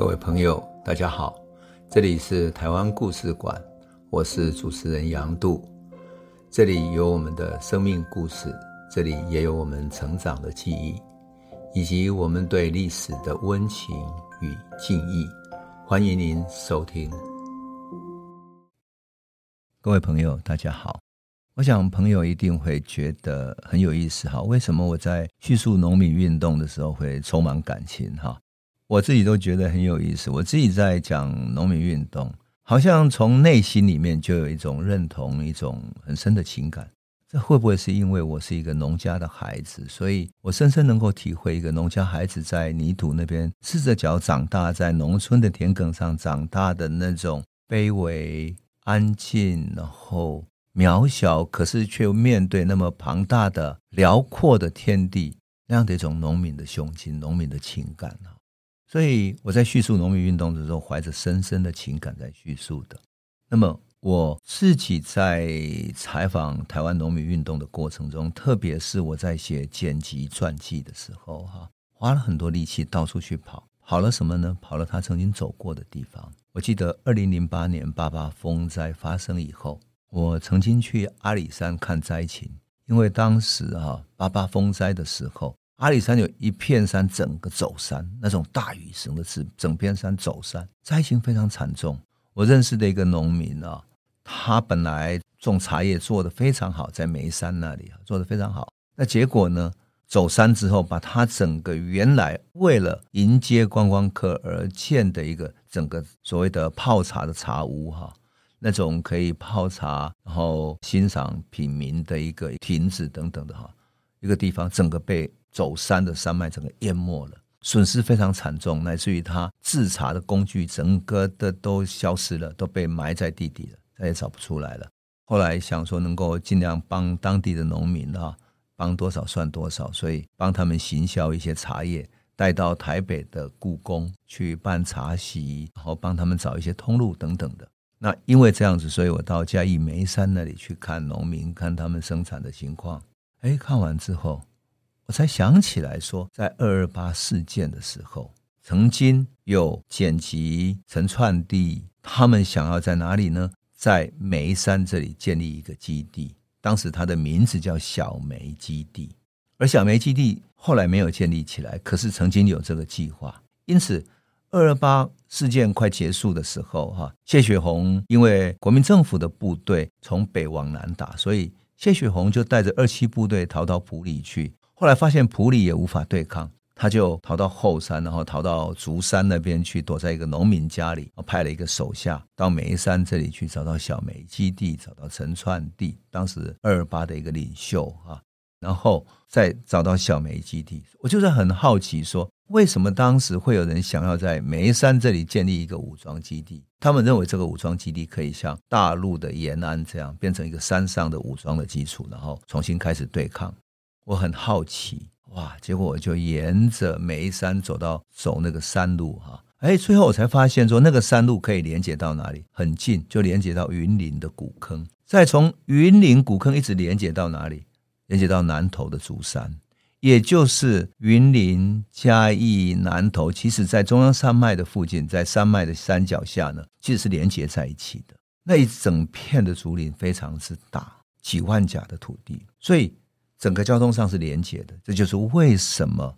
各位朋友，大家好，这里是台湾故事馆，我是主持人杨度，这里有我们的生命故事，这里也有我们成长的记忆，以及我们对历史的温情与敬意。欢迎您收听。各位朋友，大家好，我想朋友一定会觉得很有意思哈，为什么我在叙述农民运动的时候会充满感情哈？我自己都觉得很有意思。我自己在讲农民运动，好像从内心里面就有一种认同，一种很深的情感。这会不会是因为我是一个农家的孩子，所以我深深能够体会一个农家孩子在泥土那边赤着脚长大，在农村的田埂上长大的那种卑微、安静，然后渺小，可是却又面对那么庞大的辽阔的天地那样的一种农民的胸襟、农民的情感。所以我在叙述农民运动的时候，怀着深深的情感在叙述的。那么我自己在采访台湾农民运动的过程中，特别是我在写剪辑传记的时候，哈，花了很多力气到处去跑，跑了什么呢？跑了他曾经走过的地方。我记得二零零八年八八风灾发生以后，我曾经去阿里山看灾情，因为当时哈八八风灾的时候。阿里山有一片山，整个走山，那种大雨型的是整片山走山，灾情非常惨重。我认识的一个农民啊，他本来种茶叶做得非常好，在眉山那里做得非常好。那结果呢，走山之后，把他整个原来为了迎接观光客而建的一个整个所谓的泡茶的茶屋哈，那种可以泡茶然后欣赏品茗的一个亭子等等的哈，一个地方整个被。走山的山脉整个淹没了，损失非常惨重，乃至于他制茶的工具整个的都消失了，都被埋在地底了，再也找不出来了。后来想说能够尽量帮当地的农民啊，帮多少算多少，所以帮他们行销一些茶叶，带到台北的故宫去办茶席，然后帮他们找一些通路等等的。那因为这样子，所以我到嘉义梅山那里去看农民，看他们生产的情况。哎，看完之后。我才想起来说，在二二八事件的时候，曾经有剪辑、陈串地，他们想要在哪里呢？在眉山这里建立一个基地。当时它的名字叫小梅基地，而小梅基地后来没有建立起来，可是曾经有这个计划。因此，二二八事件快结束的时候，哈，谢雪红因为国民政府的部队从北往南打，所以谢雪红就带着二七部队逃到埔里去。后来发现普里也无法对抗，他就逃到后山，然后逃到竹山那边去，躲在一个农民家里。派了一个手下到梅山这里去，找到小梅基地，找到陈串地，当时二二八的一个领袖啊，然后再找到小梅基地。我就是很好奇，说为什么当时会有人想要在梅山这里建立一个武装基地？他们认为这个武装基地可以像大陆的延安这样，变成一个山上的武装的基础，然后重新开始对抗。我很好奇，哇！结果我就沿着梅山走到走那个山路哈，哎，最后我才发现说那个山路可以连接到哪里？很近，就连接到云林的古坑，再从云林古坑一直连接到哪里？连接到南投的竹山，也就是云林嘉义南投，其实在中央山脉的附近，在山脉的山脚下呢，其实是连接在一起的。那一整片的竹林非常之大，几万甲的土地，所以。整个交通上是连接的，这就是为什么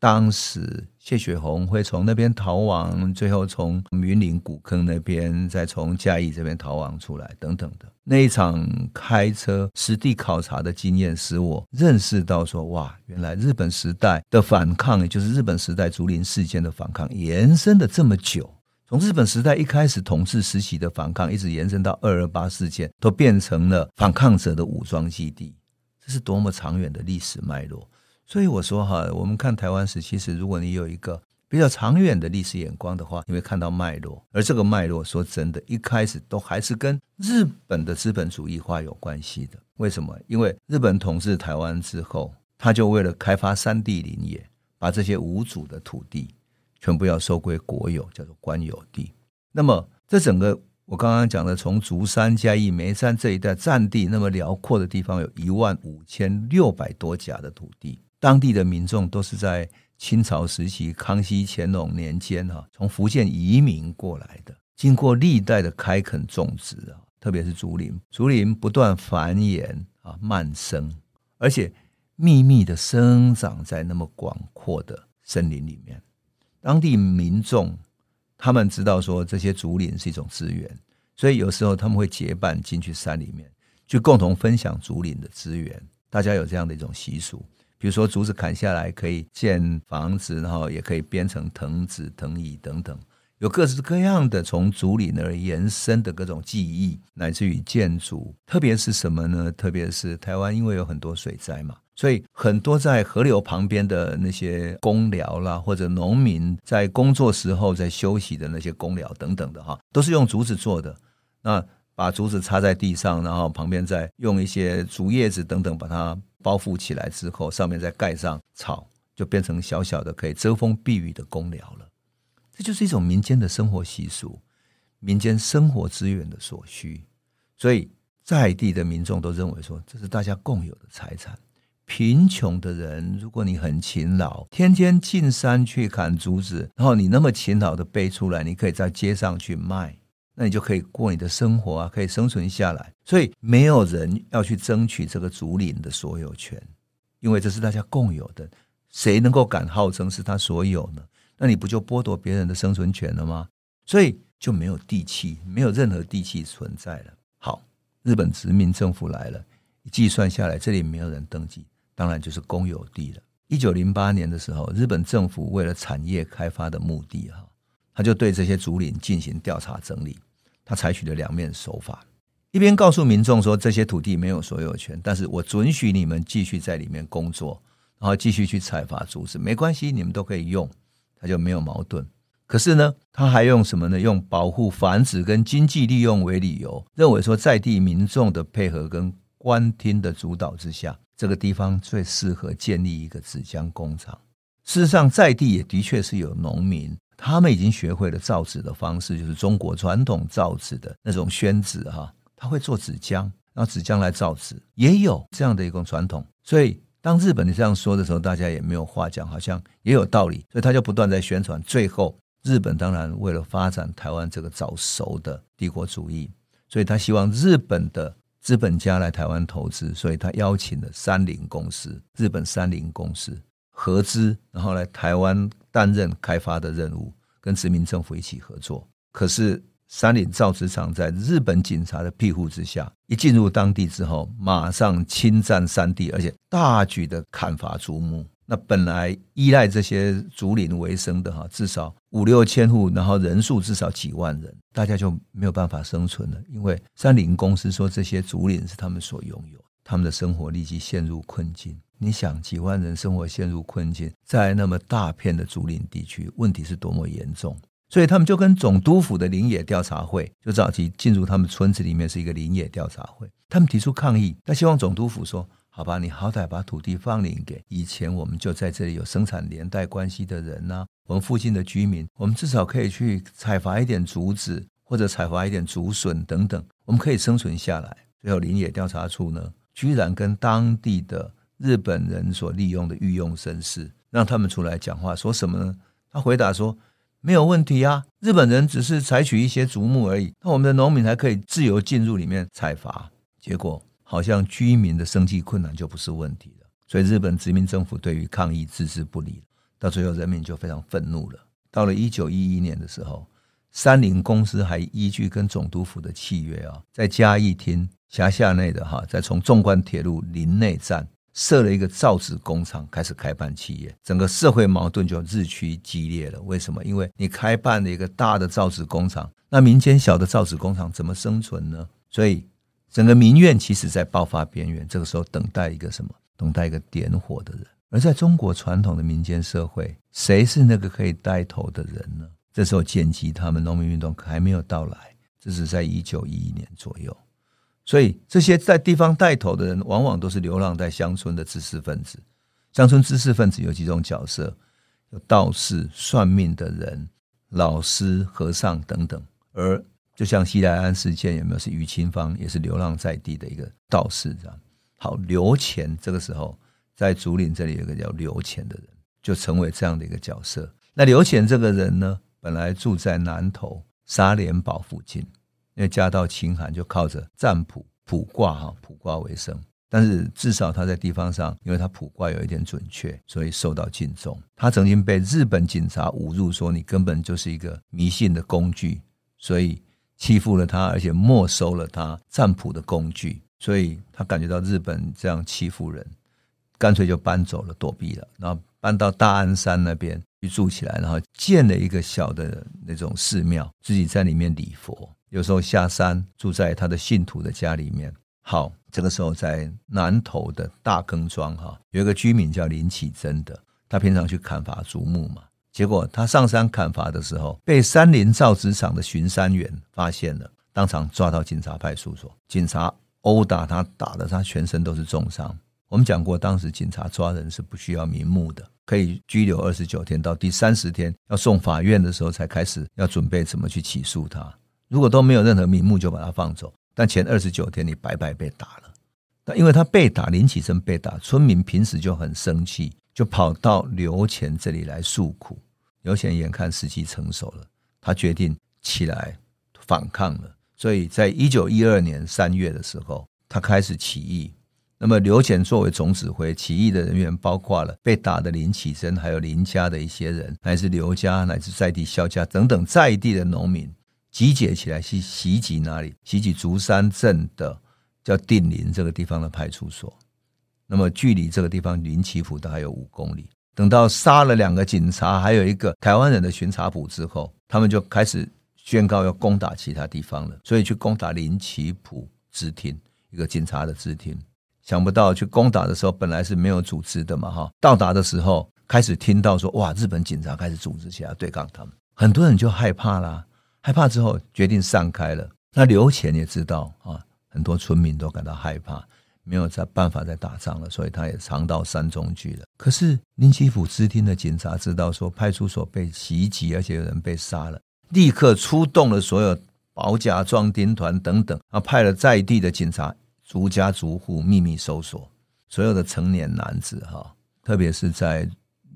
当时谢雪红会从那边逃亡，最后从云林古坑那边，再从嘉义这边逃亡出来等等的那一场开车实地考察的经验，使我认识到说，哇，原来日本时代的反抗，也就是日本时代竹林事件的反抗，延伸了这么久，从日本时代一开始统治时期的反抗，一直延伸到二二八事件，都变成了反抗者的武装基地。是多么长远的历史脉络，所以我说哈，我们看台湾史，其实如果你有一个比较长远的历史眼光的话，你会看到脉络。而这个脉络，说真的，一开始都还是跟日本的资本主义化有关系的。为什么？因为日本统治台湾之后，他就为了开发山地林业，把这些无主的土地全部要收归国有，叫做官有地。那么这整个。我刚刚讲的，从竹山、嘉义、梅山这一带占地那么辽阔的地方，有一万五千六百多甲的土地，当地的民众都是在清朝时期、康熙、乾隆年间哈，从福建移民过来的，经过历代的开垦种植啊，特别是竹林，竹林不断繁衍啊，蔓生，而且秘密的生长在那么广阔的森林里面。当地民众他们知道说这些竹林是一种资源，所以有时候他们会结伴进去山里面，去共同分享竹林的资源。大家有这样的一种习俗。比如说，竹子砍下来可以建房子，然后也可以编成藤子、藤椅等等，有各式各样的从竹林而延伸的各种技艺，乃至于建筑。特别是什么呢？特别是台湾，因为有很多水灾嘛，所以很多在河流旁边的那些公寮啦，或者农民在工作时候在休息的那些公寮等等的哈，都是用竹子做的。那把竹子插在地上，然后旁边再用一些竹叶子等等把它。包覆起来之后，上面再盖上草，就变成小小的可以遮风避雨的公寮了。这就是一种民间的生活习俗，民间生活资源的所需。所以在地的民众都认为说，这是大家共有的财产。贫穷的人，如果你很勤劳，天天进山去砍竹子，然后你那么勤劳的背出来，你可以在街上去卖。那你就可以过你的生活啊，可以生存下来。所以没有人要去争取这个竹林的所有权，因为这是大家共有的。谁能够敢号称是他所有呢？那你不就剥夺别人的生存权了吗？所以就没有地契，没有任何地契存在了。好，日本殖民政府来了，计算下来这里没有人登记，当然就是公有地了。一九零八年的时候，日本政府为了产业开发的目的，哈，他就对这些竹林进行调查整理。他采取了两面手法，一边告诉民众说，这些土地没有所有权，但是我准许你们继续在里面工作，然后继续去采伐竹子，没关系，你们都可以用，他就没有矛盾。可是呢，他还用什么呢？用保护繁殖跟经济利用为理由，认为说在地民众的配合跟官厅的主导之下，这个地方最适合建立一个纸浆工厂。事实上，在地也的确是有农民。他们已经学会了造纸的方式，就是中国传统造纸的那种宣纸哈，他会做纸浆，然后纸浆来造纸，也有这样的一种传统。所以当日本你这样说的时候，大家也没有话讲，好像也有道理。所以他就不断在宣传。最后，日本当然为了发展台湾这个早熟的帝国主义，所以他希望日本的资本家来台湾投资，所以他邀请了三菱公司，日本三菱公司合资，然后来台湾。担任开发的任务，跟殖民政府一起合作。可是三菱造纸厂在日本警察的庇护之下，一进入当地之后，马上侵占山地，而且大举的砍伐竹木。那本来依赖这些竹林为生的哈，至少五六千户，然后人数至少几万人，大家就没有办法生存了。因为三菱公司说这些竹林是他们所拥有，他们的生活立即陷入困境。你想几万人生活陷入困境，在那么大片的竹林地区，问题是多么严重？所以他们就跟总督府的林野调查会，就早期进入他们村子里面是一个林野调查会，他们提出抗议，他希望总督府说：“好吧，你好歹把土地放领给以前我们就在这里有生产连带关系的人呐、啊，我们附近的居民，我们至少可以去采伐一点竹子，或者采伐一点竹笋等等，我们可以生存下来。”最后林野调查处呢，居然跟当地的。日本人所利用的御用绅士，让他们出来讲话，说什么呢？他回答说：“没有问题啊，日本人只是采取一些竹木而已，那我们的农民还可以自由进入里面采伐。结果好像居民的生计困难就不是问题了，所以日本殖民政府对于抗议置之不理，到最后人民就非常愤怒了。到了一九一一年的时候，三菱公司还依据跟总督府的契约啊，在嘉义厅辖下内的哈，再从纵贯铁路林内站。设了一个造纸工厂，开始开办企业，整个社会矛盾就日趋激烈了。为什么？因为你开办了一个大的造纸工厂，那民间小的造纸工厂怎么生存呢？所以整个民怨其实在爆发边缘。这个时候，等待一个什么？等待一个点火的人。而在中国传统的民间社会，谁是那个可以带头的人呢？这时候，建基他们农民运动还没有到来，这是在一九一一年左右。所以，这些在地方带头的人，往往都是流浪在乡村的知识分子。乡村知识分子有几种角色：有道士、算命的人、老师、和尚等等。而就像西来安事件，有没有是于清芳，也是流浪在地的一个道士这样。好，刘乾这个时候在竹林这里有一个叫刘乾的人，就成为这样的一个角色。那刘乾这个人呢，本来住在南头沙连堡附近，因为家道清寒，就靠着占卜卜卦哈卜卦为生。但是至少他在地方上，因为他卜卦有一点准确，所以受到敬重。他曾经被日本警察侮辱说，你根本就是一个迷信的工具，所以欺负了他，而且没收了他占卜的工具。所以他感觉到日本这样欺负人，干脆就搬走了，躲避了，然后搬到大安山那边去住起来，然后建了一个小的那种寺庙，自己在里面礼佛，有时候下山住在他的信徒的家里面。好，这个时候在南投的大坑庄哈，有一个居民叫林启贞的，他平常去砍伐竹木嘛，结果他上山砍伐的时候，被山林造纸厂的巡山员发现了，当场抓到警察派出所，警察殴打他，打得他全身都是重伤。我们讲过，当时警察抓人是不需要名目的，可以拘留二十九天，到第三十天要送法院的时候才开始要准备怎么去起诉他。如果都没有任何名目，就把他放走。但前二十九天你白白被打了，那因为他被打，林启生被打，村民平时就很生气，就跑到刘乾这里来诉苦。刘乾眼看时机成熟了，他决定起来反抗了。所以在一九一二年三月的时候，他开始起义。那么刘乾作为总指挥，起义的人员包括了被打的林启生，还有林家的一些人，乃至刘家，乃至在地萧家等等在地的农民。集结起来去袭击哪里？袭击竹山镇的叫定林这个地方的派出所。那么距离这个地方林奇府都还有五公里。等到杀了两个警察，还有一个台湾人的巡查捕之后，他们就开始宣告要攻打其他地方了。所以去攻打林奇府支厅，一个警察的支厅。想不到去攻打的时候，本来是没有组织的嘛，哈。到达的时候，开始听到说，哇，日本警察开始组织起来对抗他们，很多人就害怕啦。害怕之后，决定散开了。那刘潜也知道啊，很多村民都感到害怕，没有再办法再打仗了，所以他也藏到山中去了。可是林奇府支厅的警察知道说派出所被袭击，而且有人被杀了，立刻出动了所有保甲壮丁团等等，啊，派了在地的警察逐家逐户秘密搜索所有的成年男子哈，特别是在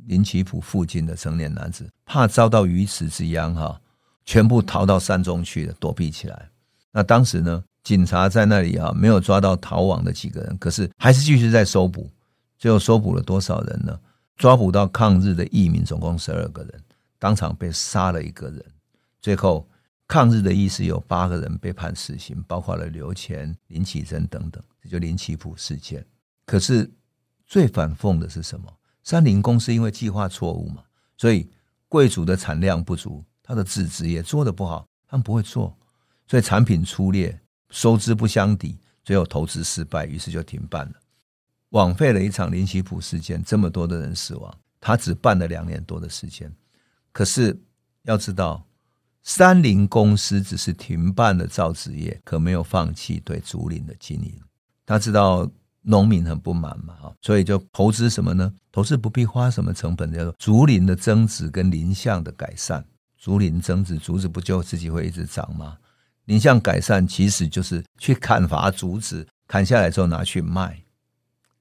林奇府附近的成年男子，怕遭到鱼死之殃哈。全部逃到山中去了，躲避起来。那当时呢，警察在那里啊，没有抓到逃亡的几个人，可是还是继续在搜捕。最后搜捕了多少人呢？抓捕到抗日的义民总共十二个人，当场被杀了一个人。最后抗日的义士有八个人被判死刑，包括了刘乾、林启珍等等，这就林奇普事件。可是最反讽的是什么？三菱公司因为计划错误嘛，所以贵族的产量不足。他的子子也做得不好，他们不会做，所以产品粗劣，收支不相抵，最后投资失败，于是就停办了，枉费了一场林奇普事件，这么多的人死亡，他只办了两年多的时间。可是要知道，三菱公司只是停办了造纸业，可没有放弃对竹林的经营。他知道农民很不满嘛，哈，所以就投资什么呢？投资不必花什么成本，叫做竹林的增值跟林相的改善。竹林增值，竹子不就自己会一直长吗？林相改善其实就是去砍伐竹子，砍下来之后拿去卖，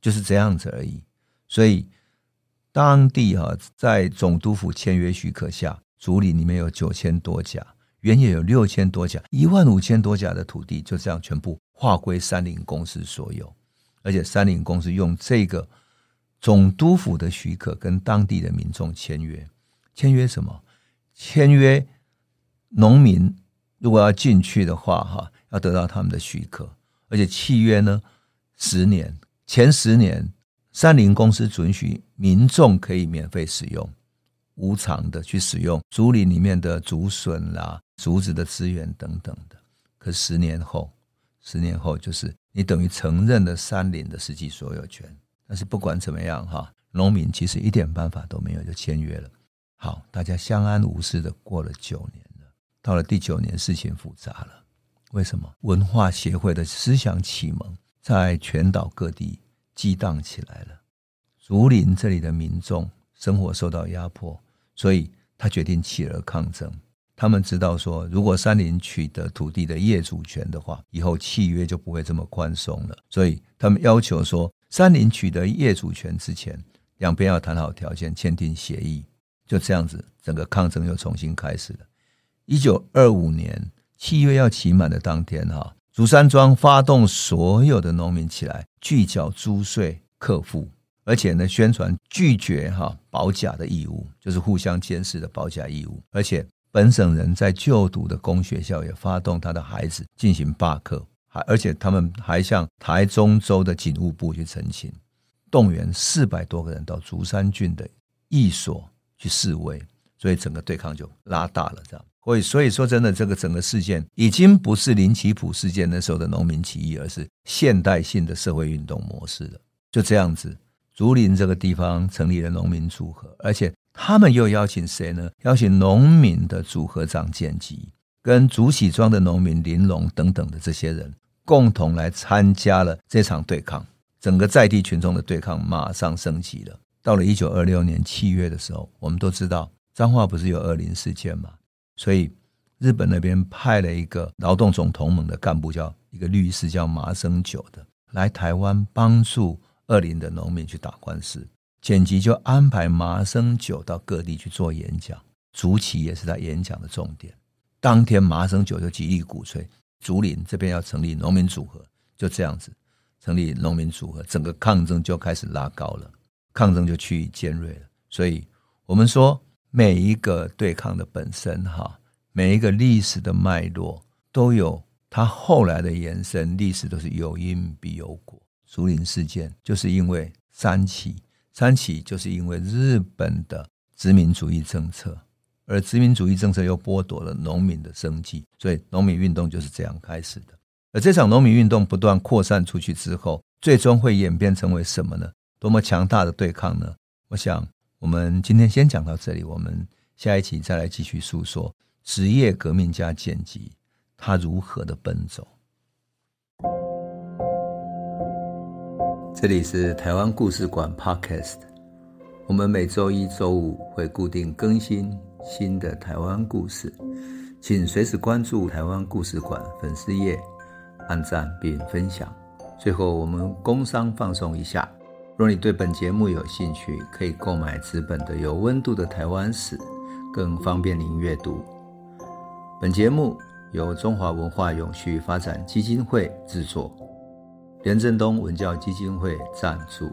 就是这样子而已。所以当地哈在总督府签约许可下，竹林里面有九千多甲，原野有六千多甲，一万五千多甲的土地就这样全部划归三菱公司所有，而且三菱公司用这个总督府的许可跟当地的民众签约，签约什么？签约，农民如果要进去的话，哈，要得到他们的许可，而且契约呢，十年，前十年，三菱公司准许民众可以免费使用，无偿的去使用竹林里面的竹笋啦、竹子的资源等等的。可十年后，十年后就是你等于承认了山林的实际所有权。但是不管怎么样，哈，农民其实一点办法都没有，就签约了。好，大家相安无事的过了九年。到了第九年，事情复杂了。为什么？文化协会的思想启蒙在全岛各地激荡起来了。竹林这里的民众生活受到压迫，所以他决定起而抗争。他们知道说，如果山林取得土地的业主权的话，以后契约就不会这么宽松了。所以他们要求说，山林取得业主权之前，两边要谈好条件，签订协议，就这样子，整个抗争又重新开始了。一九二五年七月要期满的当天，哈，竹山庄发动所有的农民起来，拒缴租税课赋，而且呢，宣传拒绝哈保甲的义务，就是互相监视的保甲义务，而且。本省人在就读的公学校也发动他的孩子进行罢课，还而且他们还向台中州的警务部去陈情，动员四百多个人到竹山郡的役所去示威，所以整个对抗就拉大了。这样，所以所以说真的，这个整个事件已经不是林奇普事件那时候的农民起义，而是现代性的社会运动模式了。就这样子，竹林这个地方成立了农民组合，而且。他们又邀请谁呢？邀请农民的组合长建吉，跟竹喜庄的农民林龙等等的这些人，共同来参加了这场对抗。整个在地群众的对抗马上升级了。到了一九二六年七月的时候，我们都知道彰化不是有二林事件吗，所以日本那边派了一个劳动总同盟的干部，叫一个律师叫麻生久的，来台湾帮助二林的农民去打官司。简吉就安排麻生久到各地去做演讲，竹崎也是他演讲的重点。当天麻生久就极力鼓吹竹林这边要成立农民组合，就这样子成立农民组合，整个抗争就开始拉高了，抗争就趋于尖锐了。所以，我们说每一个对抗的本身，哈，每一个历史的脉络都有它后来的延伸，历史都是有因必有果。竹林事件就是因为三起。三起就是因为日本的殖民主义政策，而殖民主义政策又剥夺了农民的生计，所以农民运动就是这样开始的。而这场农民运动不断扩散出去之后，最终会演变成为什么呢？多么强大的对抗呢？我想，我们今天先讲到这里，我们下一期再来继续诉说职业革命家剪辑他如何的奔走。这里是台湾故事馆 Podcast，我们每周一、周五会固定更新新的台湾故事，请随时关注台湾故事馆粉丝页，按赞并分享。最后，我们工商放送一下：若你对本节目有兴趣，可以购买纸本的《有温度的台湾史》，更方便您阅读。本节目由中华文化永续发展基金会制作。连振东文教基金会赞助。